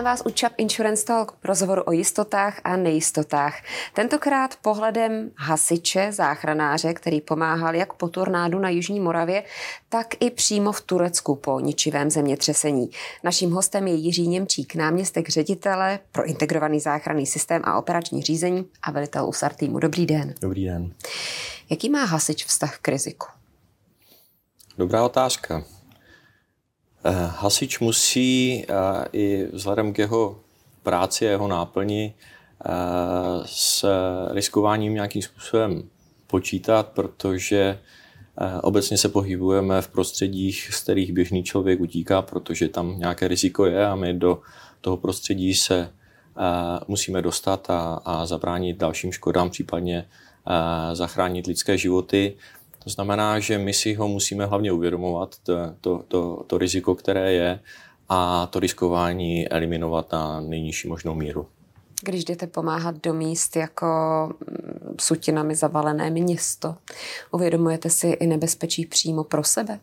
Vítám vás u Chap Insurance Talk, rozhovoru o jistotách a nejistotách. Tentokrát pohledem hasiče, záchranáře, který pomáhal jak po tornádu na Jižní Moravě, tak i přímo v Turecku po ničivém zemětřesení. Naším hostem je Jiří Němčík, náměstek ředitele pro integrovaný záchranný systém a operační řízení a velitel USAR týmu. Dobrý den. Dobrý den. Jaký má hasič vztah k riziku? Dobrá otázka. Eh, hasič musí eh, i vzhledem k jeho práci a jeho náplni eh, s riskováním nějakým způsobem počítat, protože obecně se pohybujeme v prostředích, z kterých běžný člověk utíká, protože tam nějaké riziko je a my do toho prostředí se musíme dostat a, a zabránit dalším škodám, případně zachránit lidské životy. To znamená, že my si ho musíme hlavně uvědomovat, to, to, to, to riziko, které je, a to riskování eliminovat na nejnižší možnou míru. Když jdete pomáhat do míst jako mm, sutinami zavalené město, uvědomujete si i nebezpečí přímo pro sebe?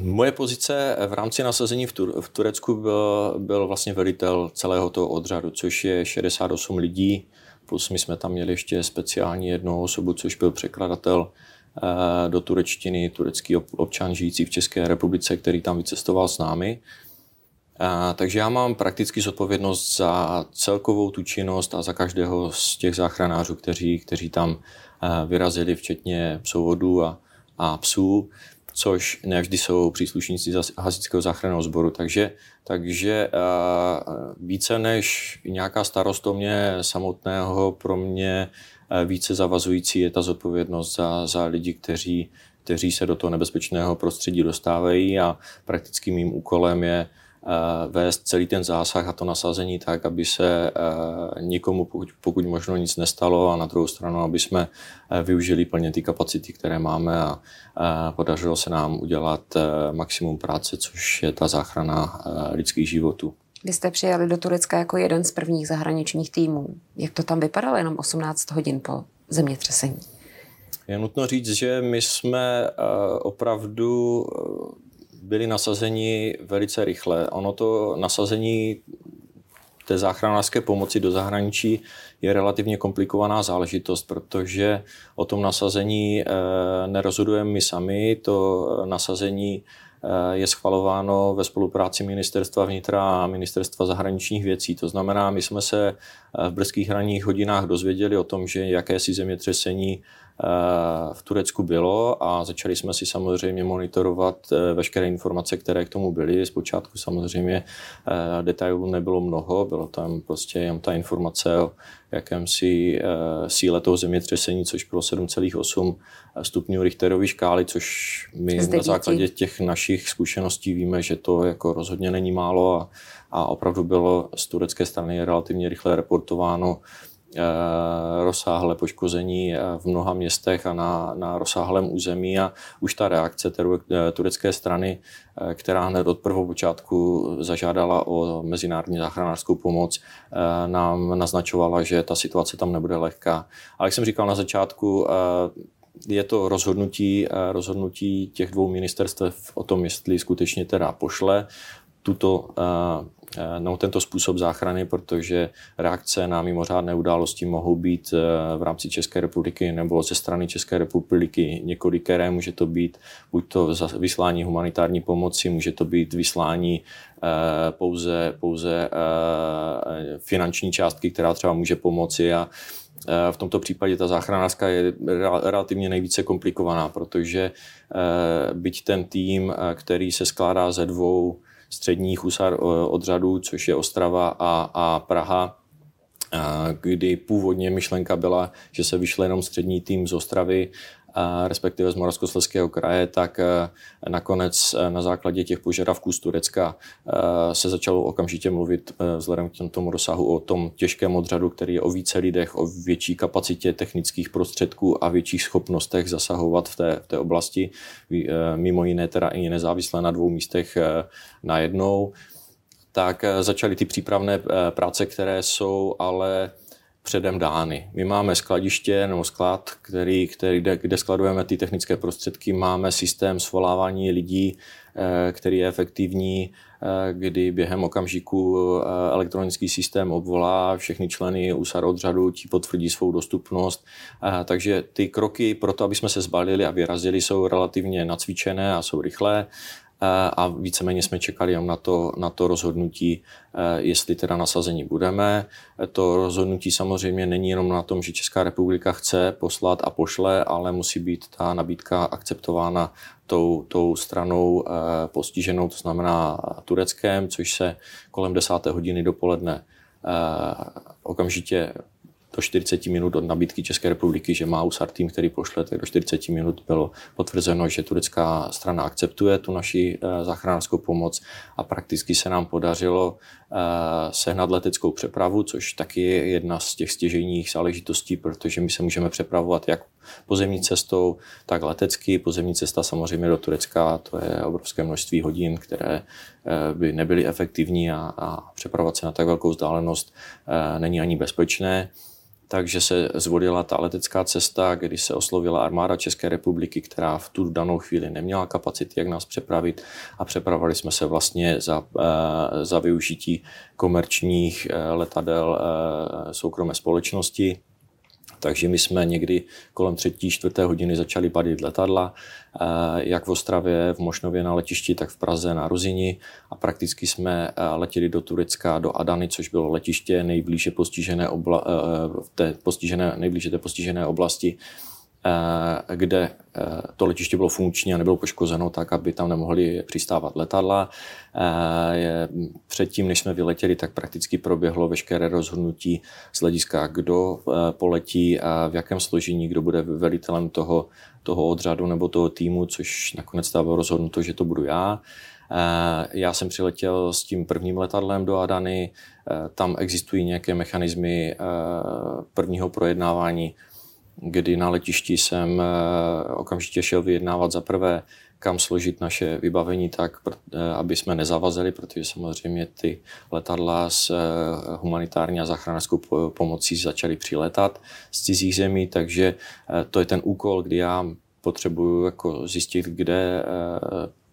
Moje pozice v rámci nasazení v, Tur- v Turecku byl, byl vlastně velitel celého toho odřadu, což je 68 lidí, Plus my jsme tam měli ještě speciální jednu osobu, což byl překladatel eh, do turečtiny, turecký občan žijící v České republice, který tam vycestoval s námi. A, takže já mám prakticky zodpovědnost za celkovou tu činnost a za každého z těch záchranářů, kteří, kteří tam eh, vyrazili, včetně psovodů a, a psů což nevždy jsou příslušníci hasičského záchranného sboru. Takže, takže více než nějaká starost o mě samotného, pro mě více zavazující je ta zodpovědnost za, za lidi, kteří, kteří se do toho nebezpečného prostředí dostávají a praktickým mým úkolem je vést celý ten zásah a to nasazení tak, aby se eh, nikomu pokud, pokud možno nic nestalo a na druhou stranu, aby jsme eh, využili plně ty kapacity, které máme a podařilo se nám udělat maximum práce, což je ta záchrana lidských životů. Vy jste přijeli do Turecka jako jeden z prvních zahraničních týmů. Jak to tam vypadalo jenom 18 hodin po zemětřesení? Je nutno říct, že my jsme opravdu byli nasazeni velice rychle. Ono to nasazení té záchranářské pomoci do zahraničí je relativně komplikovaná záležitost, protože o tom nasazení eh, nerozhodujeme my sami, to nasazení eh, je schvalováno ve spolupráci Ministerstva vnitra a Ministerstva zahraničních věcí. To znamená, my jsme se eh, v brzkých ranních hodinách dozvěděli o tom, že jakési zemětřesení v Turecku bylo a začali jsme si samozřejmě monitorovat eh, veškeré informace, které k tomu byly. Zpočátku samozřejmě eh, detailů nebylo mnoho, bylo tam prostě jen ta informace o jakémsi eh, síle toho zemětřesení, což bylo 7,8 stupňů Richterovy škály, což my Zde na základě těch našich zkušeností víme, že to jako rozhodně není málo a, a opravdu bylo z turecké strany relativně rychle reportováno Eh, rozsáhlé poškození eh, v mnoha městech a na, na rozsáhlém území a už ta reakce eh, turecké strany, která hned od prvopočátku zažádala o mezinárodní záchranářskou pomoc, nám naznačovala, že ta situace tam nebude lehká. Ale jak jsem říkal na začátku, je to rozhodnutí, rozhodnutí těch dvou ministerstev o tom, jestli skutečně teda pošle tuto Eh, no, tento způsob záchrany, protože reakce na mimořádné události mohou být eh, v rámci České republiky nebo ze strany České republiky několikeré. Může to být buď to vyslání humanitární pomoci, může to být vyslání eh, pouze, pouze finanční částky, která třeba může pomoci a v tomto případě ta záchranářská je relativně nejvíce komplikovaná, protože byť ten tým, který se skládá ze dvou středních husar eh, odřadů, což je Ostrava a, a Praha, kdy původně myšlenka byla, že se vyšle jenom střední tým z Ostravy, respektive z Moravskoslezského kraje, tak eh, nakonec eh, na základě těch požadavků z Turecka se začalo okamžitě mluvit vzhledem k tomu rozsahu o tom těžkém odřadu, který je o více lidech, o větší kapacitě technických prostředků a větších schopnostech zasahovat v té, v té oblasti, mimo jiné teda i nezávisle na dvou místech najednou, tak eh, začaly ty přípravné eh, práce, které jsou ale předem dány. My máme skladiště nebo sklad, který, který, kde, kde skladujeme ty technické prostředky, máme systém svolávání lidí, eh, který je efektivní, eh, kdy během okamžiku eh, elektronický systém obvolá všechny členy USAR odřadu, ti potvrdí svou dostupnost. Takže ty kroky pro to, aby jsme se zbalili a vyrazili, jsou relativně nacvičené a jsou rychlé a víceméně jsme čekali jen na to, na to rozhodnutí, eh, jestli teda nasazení budeme. To rozhodnutí samozřejmě není jenom na tom, že Česká republika chce poslat a pošle, ale musí být ta nabídka akceptována tou, tou stranou eh, postiženou, to znamená Tureckem, což se kolem desáté hodiny dopoledne eh, okamžitě do 40 minut od nabídky České republiky, že má USAR tým, který pošle, tak do 40 minut bylo potvrzeno, že turecká strana akceptuje tu naši eh, záchranářskou pomoc a prakticky se nám podařilo eh, sehnat leteckou přepravu, což taky je jedna z těch stěžejních záležitostí, protože my se můžeme přepravovat jak pozemní cestou, tak letecky. Pozemní cesta samozřejmě do Turecka, to je obrovské množství hodin, které eh, by nebyly efektivní a, a přepravovat se na tak velkou vzdálenost není ani bezpečné takže se zvolila ta letecká cesta, kdy se oslovila armáda České republiky, která v tu danou chvíli neměla kapacity, jak nás přepravit. A přepravili jsme se vlastně za, eh, za využití komerčních eh, letadel eh, soukromé společnosti takže my jsme někdy kolem třetí, čtvrté hodiny začali padit letadla, eh, jak v Ostravě, v Mošnově na letišti, tak v Praze na Ruzini a prakticky jsme eh, letěli do Turecka, do Adany, což bylo letiště nejblíže postižené, obla, eh, té postižené, nejblíže té postižené oblasti kde eh, to letiště bylo funkční a nebylo poškozeno tak, aby tam nemohli přistávat letadla. Eh, předtím, než jsme vyletěli, tak prakticky proběhlo veškeré rozhodnutí z hlediska, kdo poletí a v jakém složení, kdo bude velitelem toho, toho odřadu nebo toho týmu, což nakonec stávalo rozhodnuto, že to budu já. Já jsem přiletěl s tím prvním letadlem do Adany, tam existují nějaké mechanismy prvního projednávání kdy na letišti jsem eh, okamžitě šel vyjednávat za prvé, kam složit naše vybavení tak, eh, aby jsme nezavazili, protože samozřejmě ty letadla s eh, humanitární a záchranářskou pomocí začaly přiletat z cizích zemí, takže to je ten úkol, kdy já potřebuju jako zjistit, kde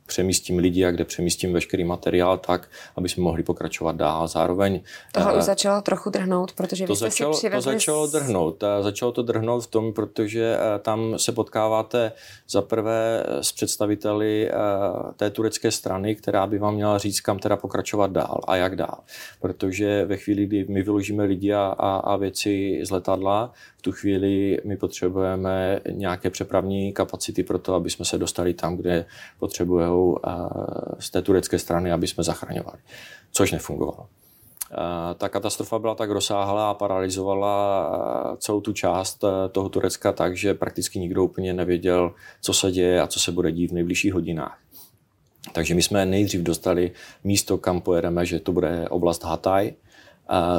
přemístím lidi a kde přemístím veškerý materiál tak, aby jsme mohli pokračovat dál. Zároveň... Toho uh, už začalo trochu drhnout, protože to začalo, to začalo drhnout. Začalo to drhnout v tom, protože uh, tam se potkáváte za prvé s představiteli uh, té turecké strany, která by vám měla říct, kam teda pokračovat dál a jak dál. Protože ve chvíli, kdy my vyložíme lidi a, a, a věci z letadla, v tu chvíli my potřebujeme nějaké přepravní kapacity pro to, aby jsme se dostali tam, kde potřebujeme z té turecké strany, aby jsme zachraňovali, což nefungovalo. Ta katastrofa byla tak rozsáhlá a paralizovala celou tu část toho Turecka tak, že prakticky nikdo úplně nevěděl, co se děje a co se bude dít v nejbližších hodinách. Takže my jsme nejdřív dostali místo, kam pojedeme, že to bude oblast Hatay.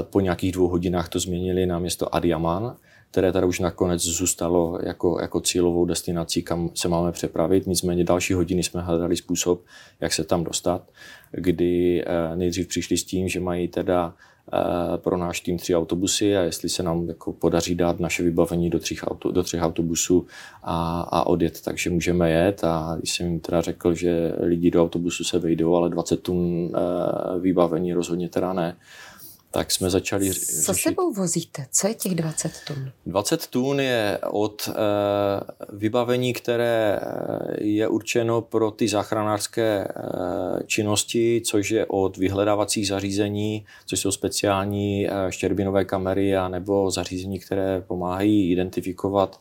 Po nějakých dvou hodinách to změnili na město Adiaman, které tady už nakonec zůstalo jako, jako cílovou destinací, kam se máme přepravit. Nicméně další hodiny jsme hledali způsob, jak se tam dostat, kdy eh, nejdřív přišli s tím, že mají teda eh, pro náš tým tři autobusy a jestli se nám jako podaří dát naše vybavení do třech, auto, do třech autobusů a, a odjet, takže můžeme jet a když jsem jim teda řekl, že lidi do autobusu se vejdou, ale 20 tun eh, vybavení rozhodně teda ne, tak jsme začali řešit. Co sebou vozíte? Co je těch 20 tun? 20 tun je od e, vybavení, které eh, je určeno pro ty záchranářské e, činnosti, což je od vyhledávacích zařízení, což jsou speciální štěrbinové kamery a nebo zařízení, které pomáhají identifikovat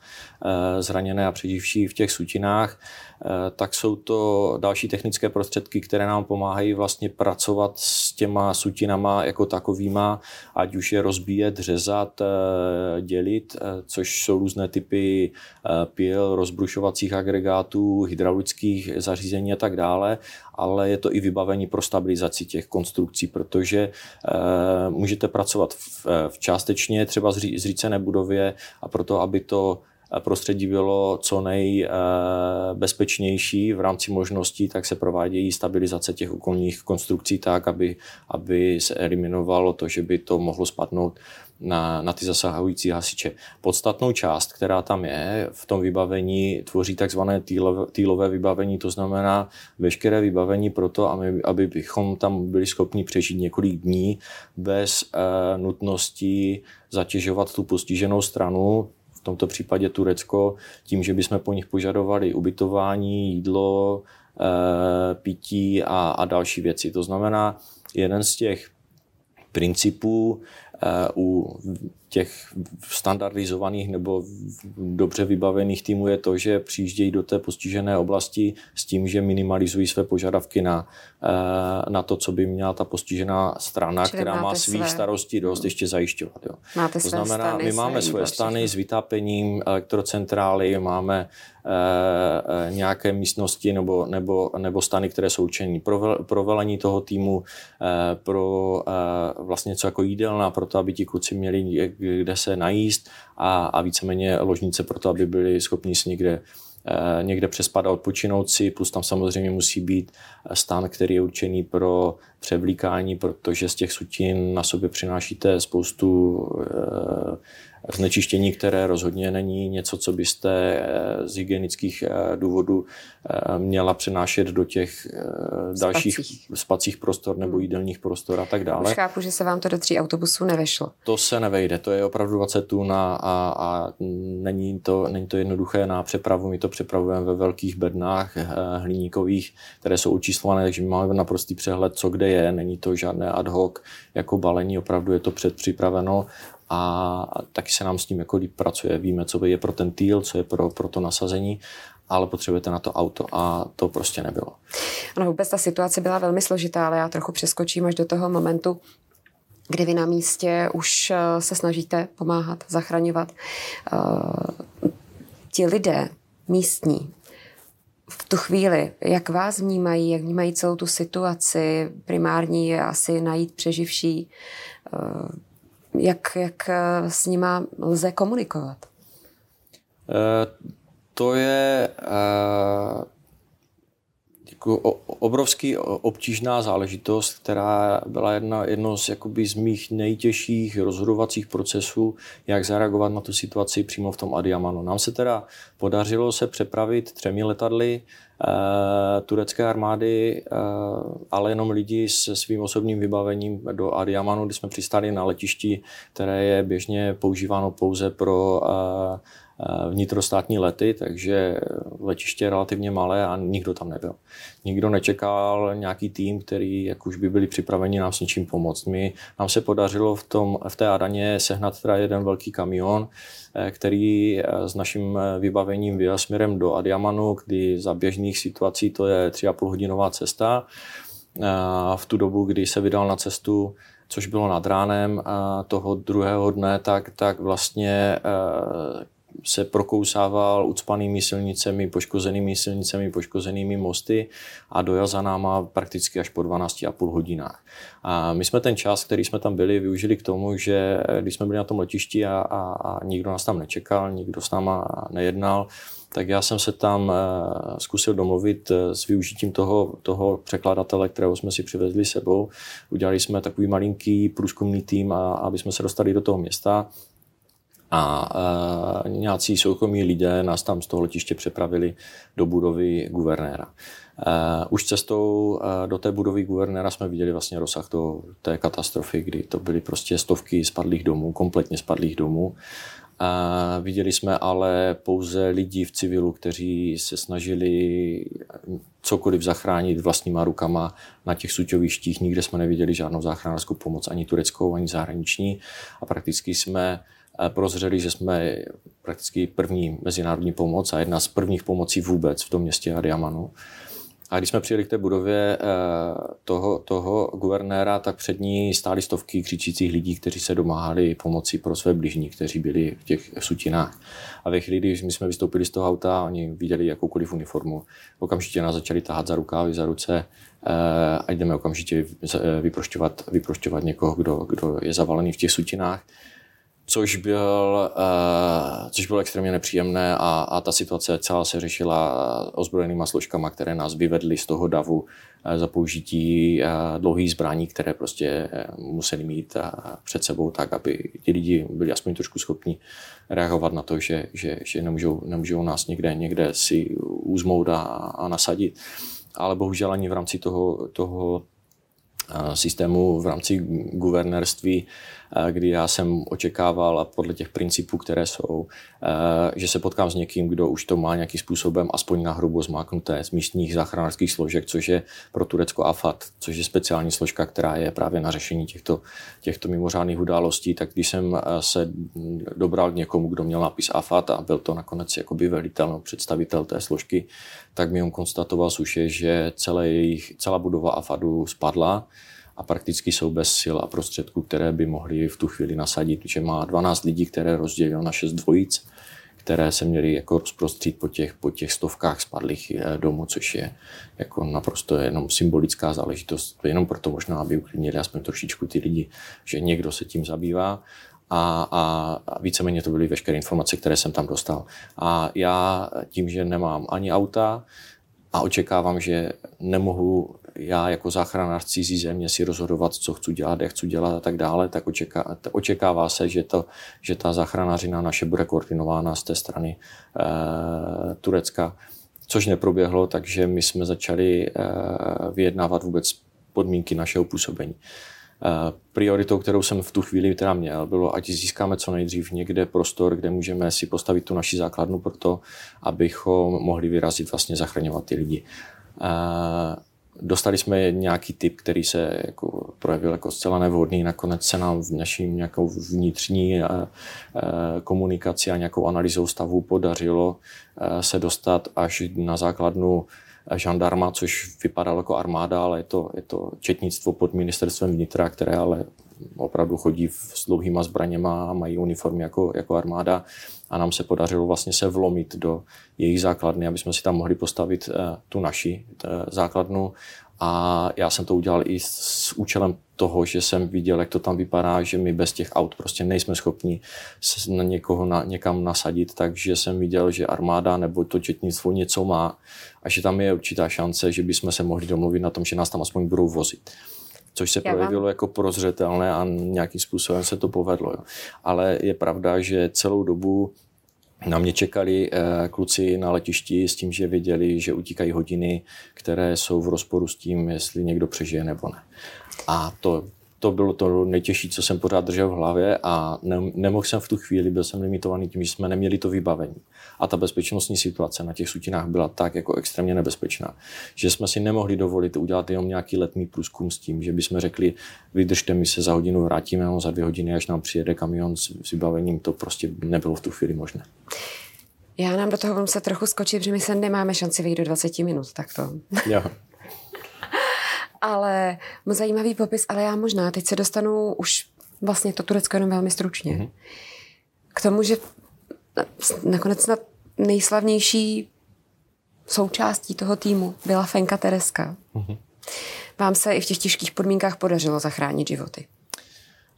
zraněné a přeživší v těch sutinách Eh, tak jsou to další technické prostředky, které nám pomáhají vlastně pracovat s těma sutinama jako takovýma, ať už je rozbíjet, řezat, eh, dělit, eh, což jsou různé typy pil, rozbrušovacích agregátů, hydraulických zařízení a tak dále, ale je to i vybavení pro stabilizaci těch konstrukcí, protože můžete pracovat v, v částečně třeba zřícené budově a proto, aby to prostředí bylo co nejbezpečnější v rámci možností, tak se provádějí stabilizace těch okolních konstrukcí tak, aby, aby se eliminovalo to, že by to mohlo spadnout na, na ty zasahující hasiče. Podstatnou část, která tam je v tom vybavení, tvoří takzvané týlové, vybavení, to znamená veškeré vybavení pro to, aby, aby bychom tam byli schopni přežít několik dní bez uh, nutnosti zatěžovat tu postiženou stranu, v tomto případě Turecko, tím, že bychom po nich požadovali ubytování, jídlo, uh, pití a, a další věci. To znamená, jeden z těch principů Eh, u těch standardizovaných nebo dobře vybavených týmů je to, že přijíždějí do té postižené oblasti s tím, že minimalizují své požadavky na, eh, na to, co by měla ta postižená strana, Čili která má svých své... starostí dost ještě zajišťovat. Jo. Máte to znamená, stany, my máme své stany s vytápením elektrocentrály, máme e, nějaké místnosti nebo, nebo, nebo stany, které jsou určené pro, pro velení toho týmu, e, pro e, vlastně něco jako jídelna, pro to, aby ti kluci měli kde se najíst a, a víceméně ložnice pro to, aby byli schopni si někde eh, někde přespat a odpočinout si, plus tam samozřejmě musí být stan, který je určený pro převlíkání, protože z těch sutin na sobě přinášíte spoustu eh, znečištění, které rozhodně není něco, co byste eh, z hygienických eh, důvodů eh, měla přenášet do těch dalších spacích, spacích prostor nebo hmm. jídelních prostor a tak dále. Už chápu, že se vám to do tří autobusů nevešlo. To se nevejde, to je opravdu 20 tun a, a, a není, to, není to jednoduché na přepravu. My to přepravujeme ve velkých bednách hliníkových, které jsou učíslované, takže my máme naprostý přehled, co kde je. Není to žádné ad hoc jako balení, opravdu je to předpřipraveno a taky se nám s tím jako líp pracuje. Víme, co je pro ten týl, co je pro, pro to nasazení, ale potřebujete na to auto a to prostě nebylo. Ano, vůbec ta situace byla velmi složitá, ale já trochu přeskočím až do toho momentu, kdy vy na místě už eh, se snažíte pomáhat, zachraňovat. Uh, ti lidé místní, v tu chvíli, jak vás vnímají, jak vnímají celou tu situaci, primární je asi najít přeživší, uh, jak, jak eh, s nima lze komunikovat? Uh, to je uh, jako obrovský obtížná záležitost, která byla jedna, jedno z, jakoby, z mých nejtěžších rozhodovacích procesů, jak zareagovat na tu situaci přímo v tom Adiamanu. Nám se teda podařilo se přepravit třemi letadly Eh, turecké armády, eh, ale jenom lidi se svým osobním vybavením do Adiamanu, kdy jsme přistáli na letišti, které je běžně používáno pouze pro eh, vnitrostátní lety, takže letiště je relativně malé a nikdo tam nebyl. Nikdo nečekal nějaký tým, který jak už by byli připraveni nám s něčím pomoct. My, nám se podařilo v, tom, v té Adaně sehnat teda jeden velký kamion, Eh, který eh, s naším eh, vybavením vyjel směrem do Adiamanu, kdy za běžných situací to je 3,5 hodinová cesta. V tu dobu, kdy se vydal na cestu, což bylo nad ránem toho druhého dne, tak, tak vlastně se prokousával ucpanými silnicemi, poškozenými silnicemi, poškozenými mosty a dojel za náma prakticky až po 12,5 hodinách. A my jsme ten čas, který jsme tam byli, využili k tomu, že když jsme byli na tom letišti a, a, a nikdo nás tam nečekal, nikdo s náma nejednal, tak já jsem se tam eh, zkusil domluvit eh, s využitím toho, toho překladatele, kterého jsme si přivezli sebou. Udělali jsme takový malinký průzkumný tým, a, aby jsme se dostali do toho města a e, nějací soukromí lidé nás tam z toho letiště přepravili do budovy guvernéra. E, už cestou e, do té budovy guvernéra jsme viděli vlastně rozsah to, té katastrofy, kdy to byly prostě stovky spadlých domů, kompletně spadlých domů. A viděli jsme ale pouze lidi v civilu, kteří se snažili cokoliv zachránit vlastníma rukama na těch suťovištích. Nikde jsme neviděli žádnou záchranářskou pomoc, ani tureckou, ani zahraniční. A prakticky jsme prozřeli, že jsme prakticky první mezinárodní pomoc a jedna z prvních pomocí vůbec v tom městě Adiamanu. A když jsme přijeli k té budově eh, toho, toho guvernéra, tak před ní stály stovky křičících lidí, kteří se domáhali pomoci pro své bližní, kteří byli v těch sutinách. A ve chvíli, když my jsme vystoupili z toho auta, oni viděli jakoukoliv uniformu, okamžitě nás začali tahat za rukávy, za ruce eh, a jdeme okamžitě vyprošťovat, vyprošťovat někoho, kdo, kdo je zavalený v těch sutinách. Což, byl, uh, což bylo extrémně nepříjemné a, a ta situace celá se řešila ozbrojenýma složkama, které nás vyvedly z toho davu uh, za použití uh, dlouhých zbraní, které prostě museli mít před sebou tak, aby ti lidi byli aspoň trošku schopni reagovat na to, že, že, že nemůžou, nemůžou nás někde, někde si uzmout a, a nasadit. Ale bohužel ani v rámci toho, toho systému v rámci guvernérství kdy já jsem očekával a podle těch principů, které jsou, že se potkám s někým, kdo už to má nějakým způsobem aspoň na hrubo zmáknuté z místních záchranářských složek, což je pro Turecko AFAT, což je speciální složka, která je právě na řešení těchto, těchto mimořádných událostí, tak když jsem se dobral k někomu, kdo měl nápis AFAT a byl to nakonec jakoby velitel nebo představitel té složky, tak mi on konstatoval suše, že celé jejich, celá budova AFADu spadla, a prakticky jsou bez sil a prostředků, které by mohli v tu chvíli nasadit, že má 12 lidí, které rozdělil na 6 dvojic, které se měly jako rozprostřít po těch, po těch stovkách spadlých eh, domů, což je jako naprosto jenom symbolická záležitost, jenom proto možná, aby uklidnili aspoň trošičku ty lidi, že někdo se tím zabývá a, a, a víceméně to byly veškeré informace, které jsem tam dostal. A já tím, že nemám ani auta a očekávám, že nemohu já jako záchranář cizí země si rozhodovat, co chci dělat, jak chci dělat a tak dále, tak očeká, očekává se, že, to, že ta záchranářina naše bude koordinována z té strany e, Turecka, což neproběhlo, takže my jsme začali e, vyjednávat vůbec podmínky našeho působení. Eh, prioritou, kterou jsem v tu chvíli teda měl, bylo, ať získáme co nejdřív někde prostor, kde můžeme si postavit tu naši základnu pro to, abychom mohli vyrazit vlastně zachraňovat ty lidi. Dostali jsme nějaký typ, který se jako projevil jako zcela nevhodný. Nakonec se nám v naší nějakou vnitřní eh, eh, komunikaci a nějakou analýzou stavu podařilo eh, se dostat až na základnu žandarma, což vypadalo jako armáda, ale je to, je to četnictvo pod ministerstvem vnitra, které ale opravdu chodí s dlouhýma zbraněma a mají uniformy jako, jako armáda a nám se podařilo vlastně se vlomit do jejich základny, aby jsme si tam mohli postavit eh, tu naši eh, základnu. A já jsem to udělal i s účelem toho, že jsem viděl, jak to tam vypadá, že my bez těch aut prostě nejsme schopni se na někoho na, někam nasadit, takže jsem viděl, že armáda nebo to četnictvo něco má a že tam je určitá šance, že bychom se mohli domluvit na tom, že nás tam aspoň budou vozit což se Já projevilo vám... jako prozřetelné a nějakým způsobem se to povedlo. Jo. Ale je pravda, že celou dobu na mě čekali eh, kluci na letišti s tím, že věděli, že utíkají hodiny, které jsou v rozporu s tím, jestli někdo přežije nebo ne. A to to bylo to nejtěžší, co jsem pořád držel v hlavě a ne, nemohl jsem v tu chvíli, byl jsem limitovaný tím, že jsme neměli to vybavení. A ta bezpečnostní situace na těch sutinách byla tak jako extrémně nebezpečná, že jsme si nemohli dovolit udělat jenom nějaký letný průzkum s tím, že bychom řekli, vydržte, my se za hodinu vrátíme, no za dvě hodiny, až nám přijede kamion s, s vybavením, to prostě nebylo v tu chvíli možné. Já nám do toho budu muset trochu skočit, protože my se nemáme šanci vyjít do 20 minut, tak to. Jo ale zajímavý popis, ale já možná teď se dostanu už vlastně to Turecko jenom velmi stručně. Mm-hmm. K tomu, že nakonec snad nejslavnější součástí toho týmu byla Fenka Tereska. Mm-hmm. Vám se i v těch těžkých podmínkách podařilo zachránit životy.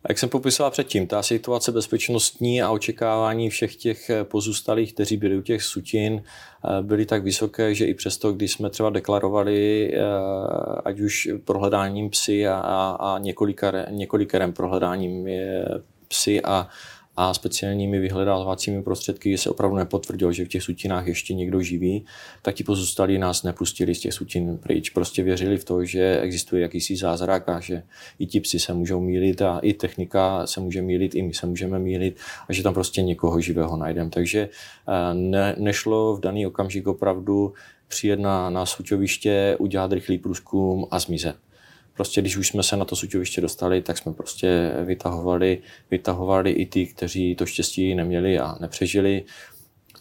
Jak jsem popisoval předtím, ta situace bezpečnostní a očekávání všech těch eh, pozůstalých, kteří byli u těch sutin, eh, byly tak vysoké, že i přesto, když jsme třeba deklarovali, eh, ať už prohledáním psy a, a několikerem prohledáním psy a a speciálními vyhledávacími prostředky se opravdu nepotvrdilo, že v těch sutinách ještě někdo živí, tak ti pozůstalí nás nepustili z těch sutin pryč. Prostě věřili v to, že existuje jakýsi zázrak a že i ti psi se můžou mílit a i technika se může mílit, i my se můžeme mílit a že tam prostě někoho živého najdeme. Takže eh, ne, nešlo v daný okamžik opravdu přijet na, na suťoviště, udělat rychlý průzkum a zmizet prostě když už jsme se na to suťoviště dostali, tak jsme prostě vytahovali, vytahovali i ty, kteří to štěstí neměli a nepřežili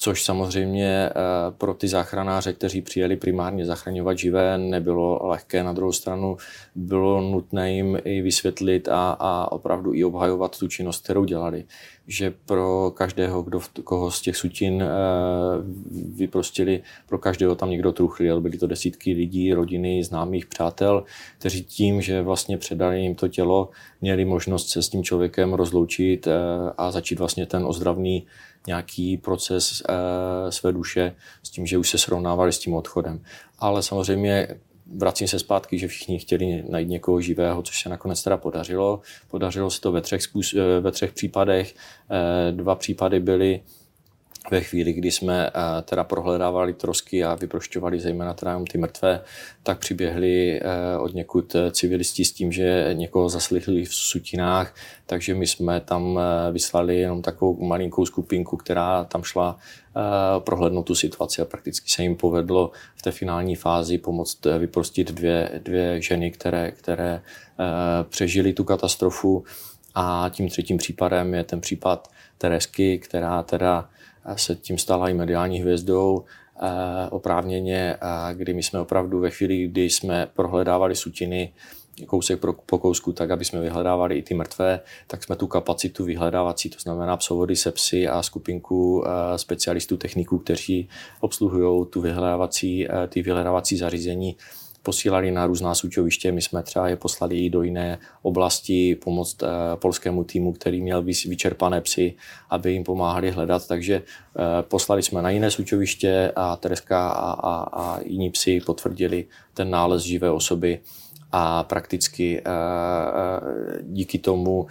což samozřejmě pro ty záchranáře, kteří přijeli primárně zachraňovat živé, nebylo lehké. Na druhou stranu bylo nutné jim i vysvětlit a, a opravdu i obhajovat tu činnost, kterou dělali že pro každého, kdo, koho z těch sutin e, vyprostili, pro každého tam někdo truchlil. Byly to desítky lidí, rodiny, známých, přátel, kteří tím, že vlastně předali jim to tělo, měli možnost se s tím člověkem rozloučit e, a začít vlastně ten ozdravný nějaký proces e, své duše s tím, že už se srovnávali s tím odchodem. Ale samozřejmě vracím se zpátky, že všichni chtěli najít někoho živého, což se nakonec teda podařilo. Podařilo se to ve třech, způsob, ve třech případech. Eh, dva případy byly ve chvíli, kdy jsme eh, teda prohledávali trosky a vyprošťovali zejména teda ty mrtvé, tak přiběhli eh, od někud civilisti s tím, že někoho zaslihli v sutinách, takže my jsme tam vyslali jenom takovou malinkou skupinku, která tam šla prohlednout tu situaci a prakticky se jim povedlo v té finální fázi pomoct vyprostit dvě, dvě ženy, které, které přežili tu katastrofu. A tím třetím případem je ten případ Teresky, která teda se tím stala i mediální hvězdou oprávněně, kdy my jsme opravdu ve chvíli, kdy jsme prohledávali sutiny, kousek po kousku, tak aby jsme vyhledávali i ty mrtvé, tak jsme tu kapacitu vyhledávací, to znamená psovody, sepsy a skupinku specialistů, techniků, kteří obsluhují tu vyhledávací, ty vyhledávací zařízení, posílali na různá součoviště. My jsme třeba je poslali i do jiné oblasti pomoct eh, polskému týmu, který měl vyčerpané psy, aby jim pomáhali hledat. Takže eh, poslali jsme na jiné součoviště a Tereska a, a, a jiní psy potvrdili ten nález živé osoby a prakticky eh, díky tomu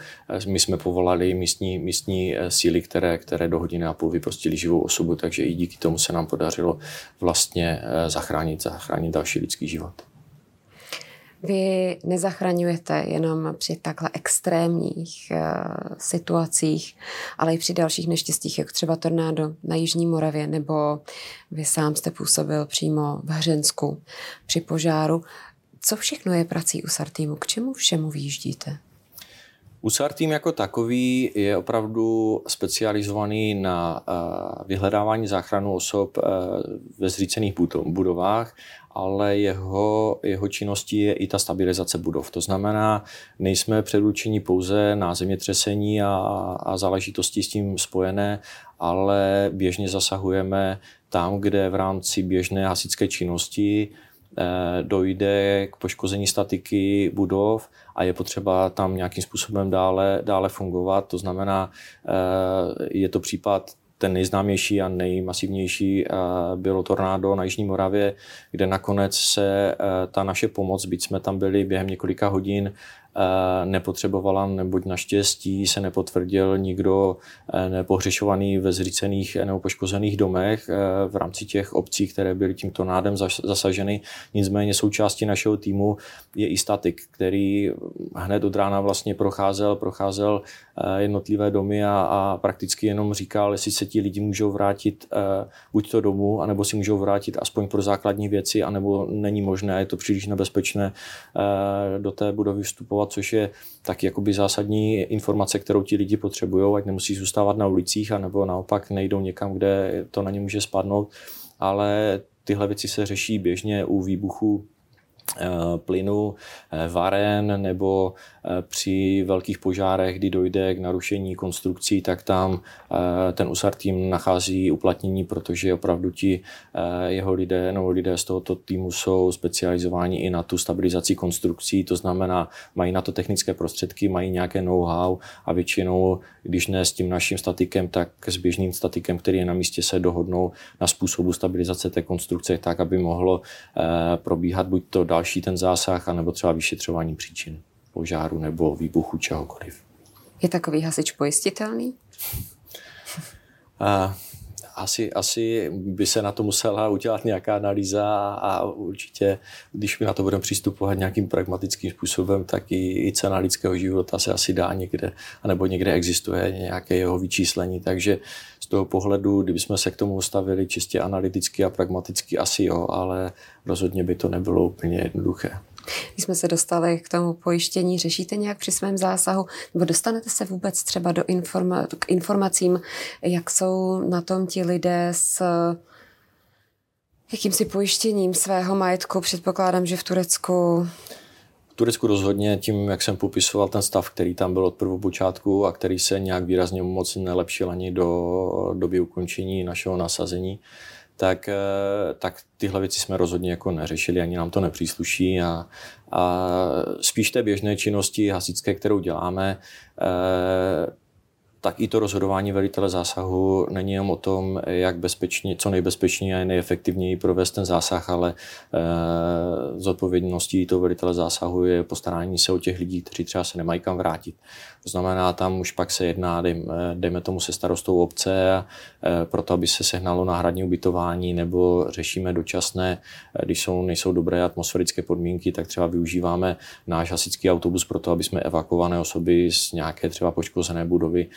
my jsme povolali místní, místní síly, které, které do hodiny a půl vyprostili živou osobu, takže i díky tomu se nám podařilo vlastně zachránit, zachránit další lidský život. Vy nezachraňujete jenom při takhle extrémních situacích, ale i při dalších neštěstích, jako třeba tornádo na Jižní Moravě, nebo vy sám jste působil přímo v Hřensku při požáru. Co všechno je prací u Sartýmu? K čemu všemu vyjíždíte? USAR tým jako takový je opravdu specializovaný na uh, vyhledávání záchranu osob uh, ve zřícených budovách ale jeho, jeho činností je i ta stabilizace budov. To znamená, nejsme předurčení pouze na zemětřesení a, a záležitosti s tím spojené, ale běžně zasahujeme tam, kde v rámci běžné hasičské činnosti eh, dojde k poškození statiky budov a je potřeba tam nějakým způsobem dále, dále fungovat. To znamená, eh, je to případ ten nejznámější a nejmasivnější eh, bylo tornádo na Jižní Moravě, kde nakonec se eh, ta naše pomoc, byť jsme tam byli během několika hodin, Eh, nepotřebovala, neboť naštěstí se nepotvrdil nikdo eh, nepohřešovaný ve zřícených nebo poškozených domech eh, v rámci těch obcí, které byly tímto nádem zasaženy. Nicméně součástí našeho týmu je i statik, který hned od rána vlastně procházel, procházel jednotlivé domy a, a prakticky jenom říkal, jestli se ti lidi můžou vrátit buď to domů, anebo si můžou vrátit aspoň pro základní věci, anebo není možné, je to příliš nebezpečné do té budovy vstupovat fungovat, což je taky jakoby zásadní informace, kterou ti lidi potřebují, ať nemusí zůstávat na ulicích, anebo naopak nejdou někam, kde to na ně může spadnout. Ale tyhle věci se řeší běžně u výbuchu plynu, eh, varen nebo eh, při velkých požárech, kdy dojde k narušení konstrukcí, tak tam ten USAR tým nachází uplatnění, protože opravdu ti jeho lidé nebo lidé z tohoto týmu jsou specializováni i na tu stabilizaci konstrukcí, to znamená, mají na to technické prostředky, mají nějaké know-how a většinou, když ne s tím naším statikem, tak s běžným statikem, který je na místě, se dohodnou na způsobu stabilizace té konstrukce tak, aby mohlo probíhat buď to další ten zásah, anebo třeba vyšetřování příčin požáru nebo výbuchu čehokoliv. Je takový hasič pojistitelný? A, asi, asi by se na to musela udělat nějaká analýza a určitě, když my na to budeme přistupovat nějakým pragmatickým způsobem, tak i, i cena lidského života se asi dá někde, anebo někde existuje nějaké jeho vyčíslení. Takže z toho pohledu, kdybychom se k tomu stavili čistě analyticky a pragmaticky, asi jo, ale rozhodně by to nebylo úplně jednoduché. Když jsme se dostali k tomu pojištění, řešíte nějak při svém zásahu, nebo dostanete se vůbec třeba do informa- k informacím, jak jsou na tom ti lidé s jakýmsi pojištěním svého majetku? Předpokládám, že v Turecku v Turecku rozhodně tím, jak jsem popisoval ten stav, který tam byl od prvopočátku a který se nějak výrazně moc nelepšil ani do doby ukončení našeho nasazení, tak, eh, tak tyhle věci jsme rozhodně jako neřešili, ani nám to nepřísluší a, a spíš té běžné činnosti hasičské, kterou děláme, eh, tak i to rozhodování velitele zásahu není jenom o tom, jak bezpečně, co nejbezpečněji a nejefektivněji provést ten zásah, ale e, zodpovědností toho velitele zásahu je postarání se o těch lidí, kteří třeba se nemají kam vrátit. To znamená, tam už pak se jedná, dejme, dejme tomu se starostou obce, e, proto aby se sehnalo náhradní ubytování, nebo řešíme dočasné, když jsou, nejsou dobré atmosférické podmínky, tak třeba využíváme náš hasičský autobus pro to, aby jsme evakuované osoby z nějaké třeba poškozené budovy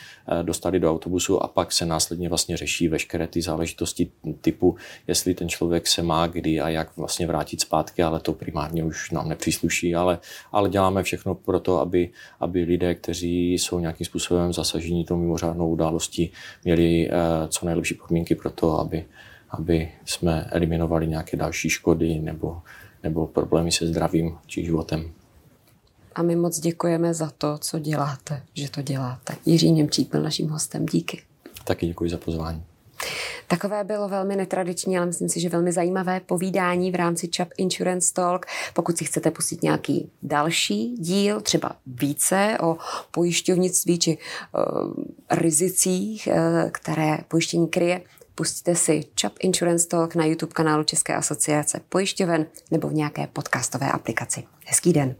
dostali do autobusu a pak se následně vlastně řeší veškeré ty záležitosti typu, jestli ten člověk se má kdy a jak vlastně vrátit zpátky, ale to primárně už nám nepřísluší, ale, ale děláme všechno pro to, aby, aby lidé, kteří jsou nějakým způsobem zasažení tou mimořádnou událostí, měli eh, co nejlepší podmínky pro to, aby, aby jsme eliminovali nějaké další škody nebo, nebo problémy se zdravím či životem. A my moc děkujeme za to, co děláte, že to děláte. Jiří Němčík byl naším hostem. Díky. Taky děkuji za pozvání. Takové bylo velmi netradiční, ale myslím si, že velmi zajímavé povídání v rámci Chap Insurance Talk. Pokud si chcete pustit nějaký další díl, třeba více o pojišťovnictví či uh, rizicích, uh, které pojištění kryje, pustíte si Chap Insurance Talk na YouTube kanálu České asociace pojišťoven nebo v nějaké podcastové aplikaci. Hezký den.